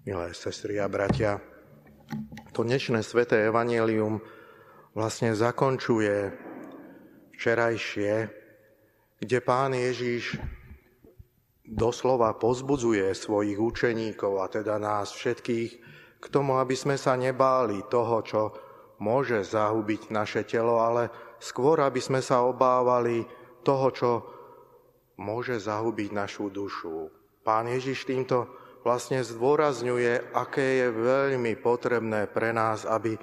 milé sestry a bratia. To dnešné sveté evanelium vlastne zakončuje včerajšie, kde pán Ježiš doslova pozbudzuje svojich učeníkov, a teda nás všetkých, k tomu, aby sme sa nebáli toho, čo môže zahubiť naše telo, ale skôr, aby sme sa obávali toho, čo môže zahubiť našu dušu. Pán Ježiš týmto vlastne zdôrazňuje, aké je veľmi potrebné pre nás, aby,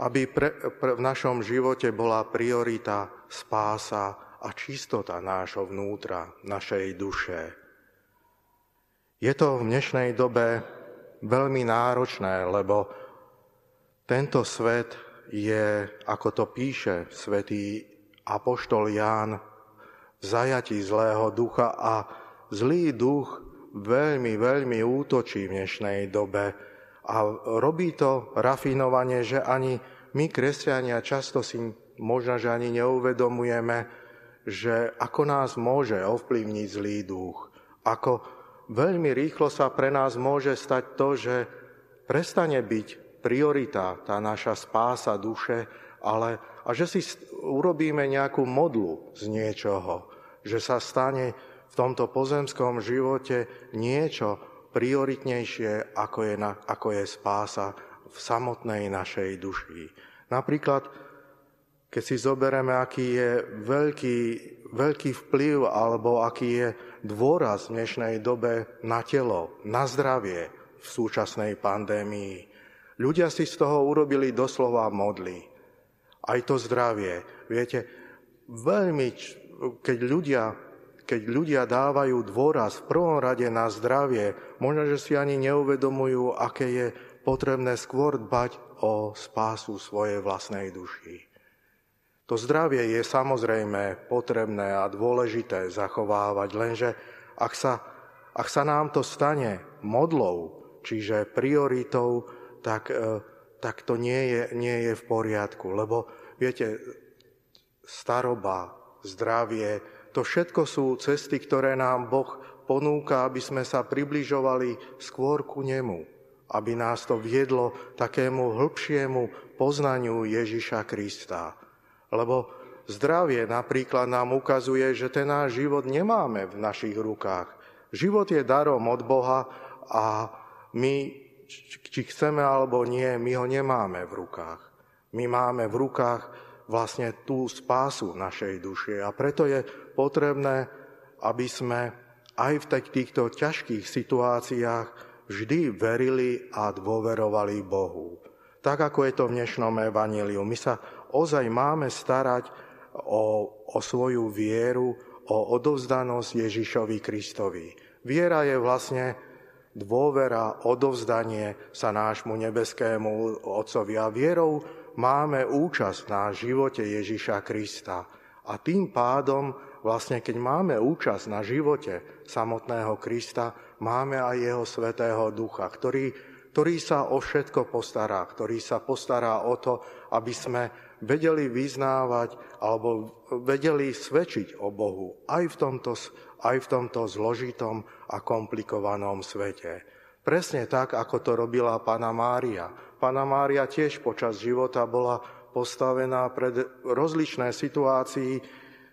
aby pre, pre, v našom živote bola priorita spása a čistota nášho vnútra, našej duše. Je to v dnešnej dobe veľmi náročné, lebo tento svet je, ako to píše svätý Apoštol Ján, v zajatí zlého ducha a zlý duch veľmi, veľmi útočí v dnešnej dobe a robí to rafinovanie, že ani my, kresťania, často si možno, že ani neuvedomujeme, že ako nás môže ovplyvniť zlý duch. Ako veľmi rýchlo sa pre nás môže stať to, že prestane byť priorita, tá naša spása duše, ale a že si urobíme nejakú modlu z niečoho, že sa stane v tomto pozemskom živote niečo prioritnejšie, ako je, na, ako je spása v samotnej našej duši. Napríklad, keď si zoberieme, aký je veľký, veľký vplyv alebo aký je dôraz v dnešnej dobe na telo, na zdravie v súčasnej pandémii. Ľudia si z toho urobili doslova modly. Aj to zdravie. Viete, veľmi, keď ľudia keď ľudia dávajú dôraz v prvom rade na zdravie, možno, že si ani neuvedomujú, aké je potrebné skôr dbať o spásu svojej vlastnej duši. To zdravie je samozrejme potrebné a dôležité zachovávať, lenže ak sa, ak sa nám to stane modlou, čiže prioritou, tak, e, tak to nie je, nie je v poriadku. Lebo viete, staroba, zdravie, to všetko sú cesty, ktoré nám Boh ponúka, aby sme sa približovali skôr ku Nemu, aby nás to viedlo takému hĺbšiemu poznaniu Ježiša Krista. Lebo zdravie napríklad nám ukazuje, že ten náš život nemáme v našich rukách. Život je darom od Boha a my, či chceme alebo nie, my ho nemáme v rukách. My máme v rukách vlastne tú spásu našej duše. A preto je potrebné, aby sme aj v týchto ťažkých situáciách vždy verili a dôverovali Bohu. Tak ako je to v dnešnom evaníliu. My sa ozaj máme starať o, o svoju vieru, o odovzdanosť Ježišovi Kristovi. Viera je vlastne dôvera, odovzdanie sa nášmu nebeskému Otcovi. A vierou máme účasť na živote Ježiša Krista. A tým pádom, vlastne keď máme účasť na živote samotného Krista, máme aj jeho svetého ducha, ktorý, ktorý sa o všetko postará, ktorý sa postará o to, aby sme vedeli vyznávať alebo vedeli svedčiť o Bohu aj v tomto, aj v tomto zložitom a komplikovanom svete. Presne tak, ako to robila Pana Mária. Pana Mária tiež počas života bola postavená pred rozličné situácie,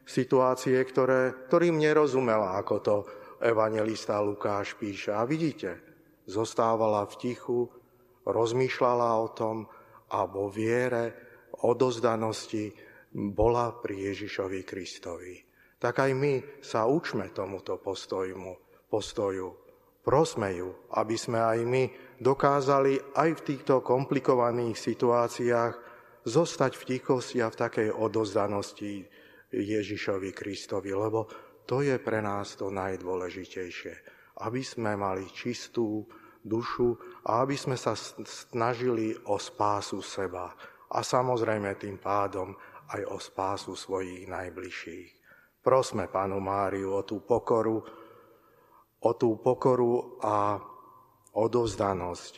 situácie ktoré, ktorým nerozumela, ako to evangelista Lukáš píše. A vidíte, zostávala v tichu, rozmýšľala o tom a vo viere, odozdanosti bola pri Ježišovi Kristovi. Tak aj my sa učme tomuto postoju, postoju Prosme ju, aby sme aj my dokázali aj v týchto komplikovaných situáciách zostať v tichosti a v takej odozdanosti Ježišovi Kristovi, lebo to je pre nás to najdôležitejšie. Aby sme mali čistú dušu a aby sme sa snažili o spásu seba a samozrejme tým pádom aj o spásu svojich najbližších. Prosme Pánu Máriu o tú pokoru, o tú pokoru a odovzdanosť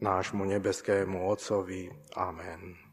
nášmu nebeskému Otcovi. Amen.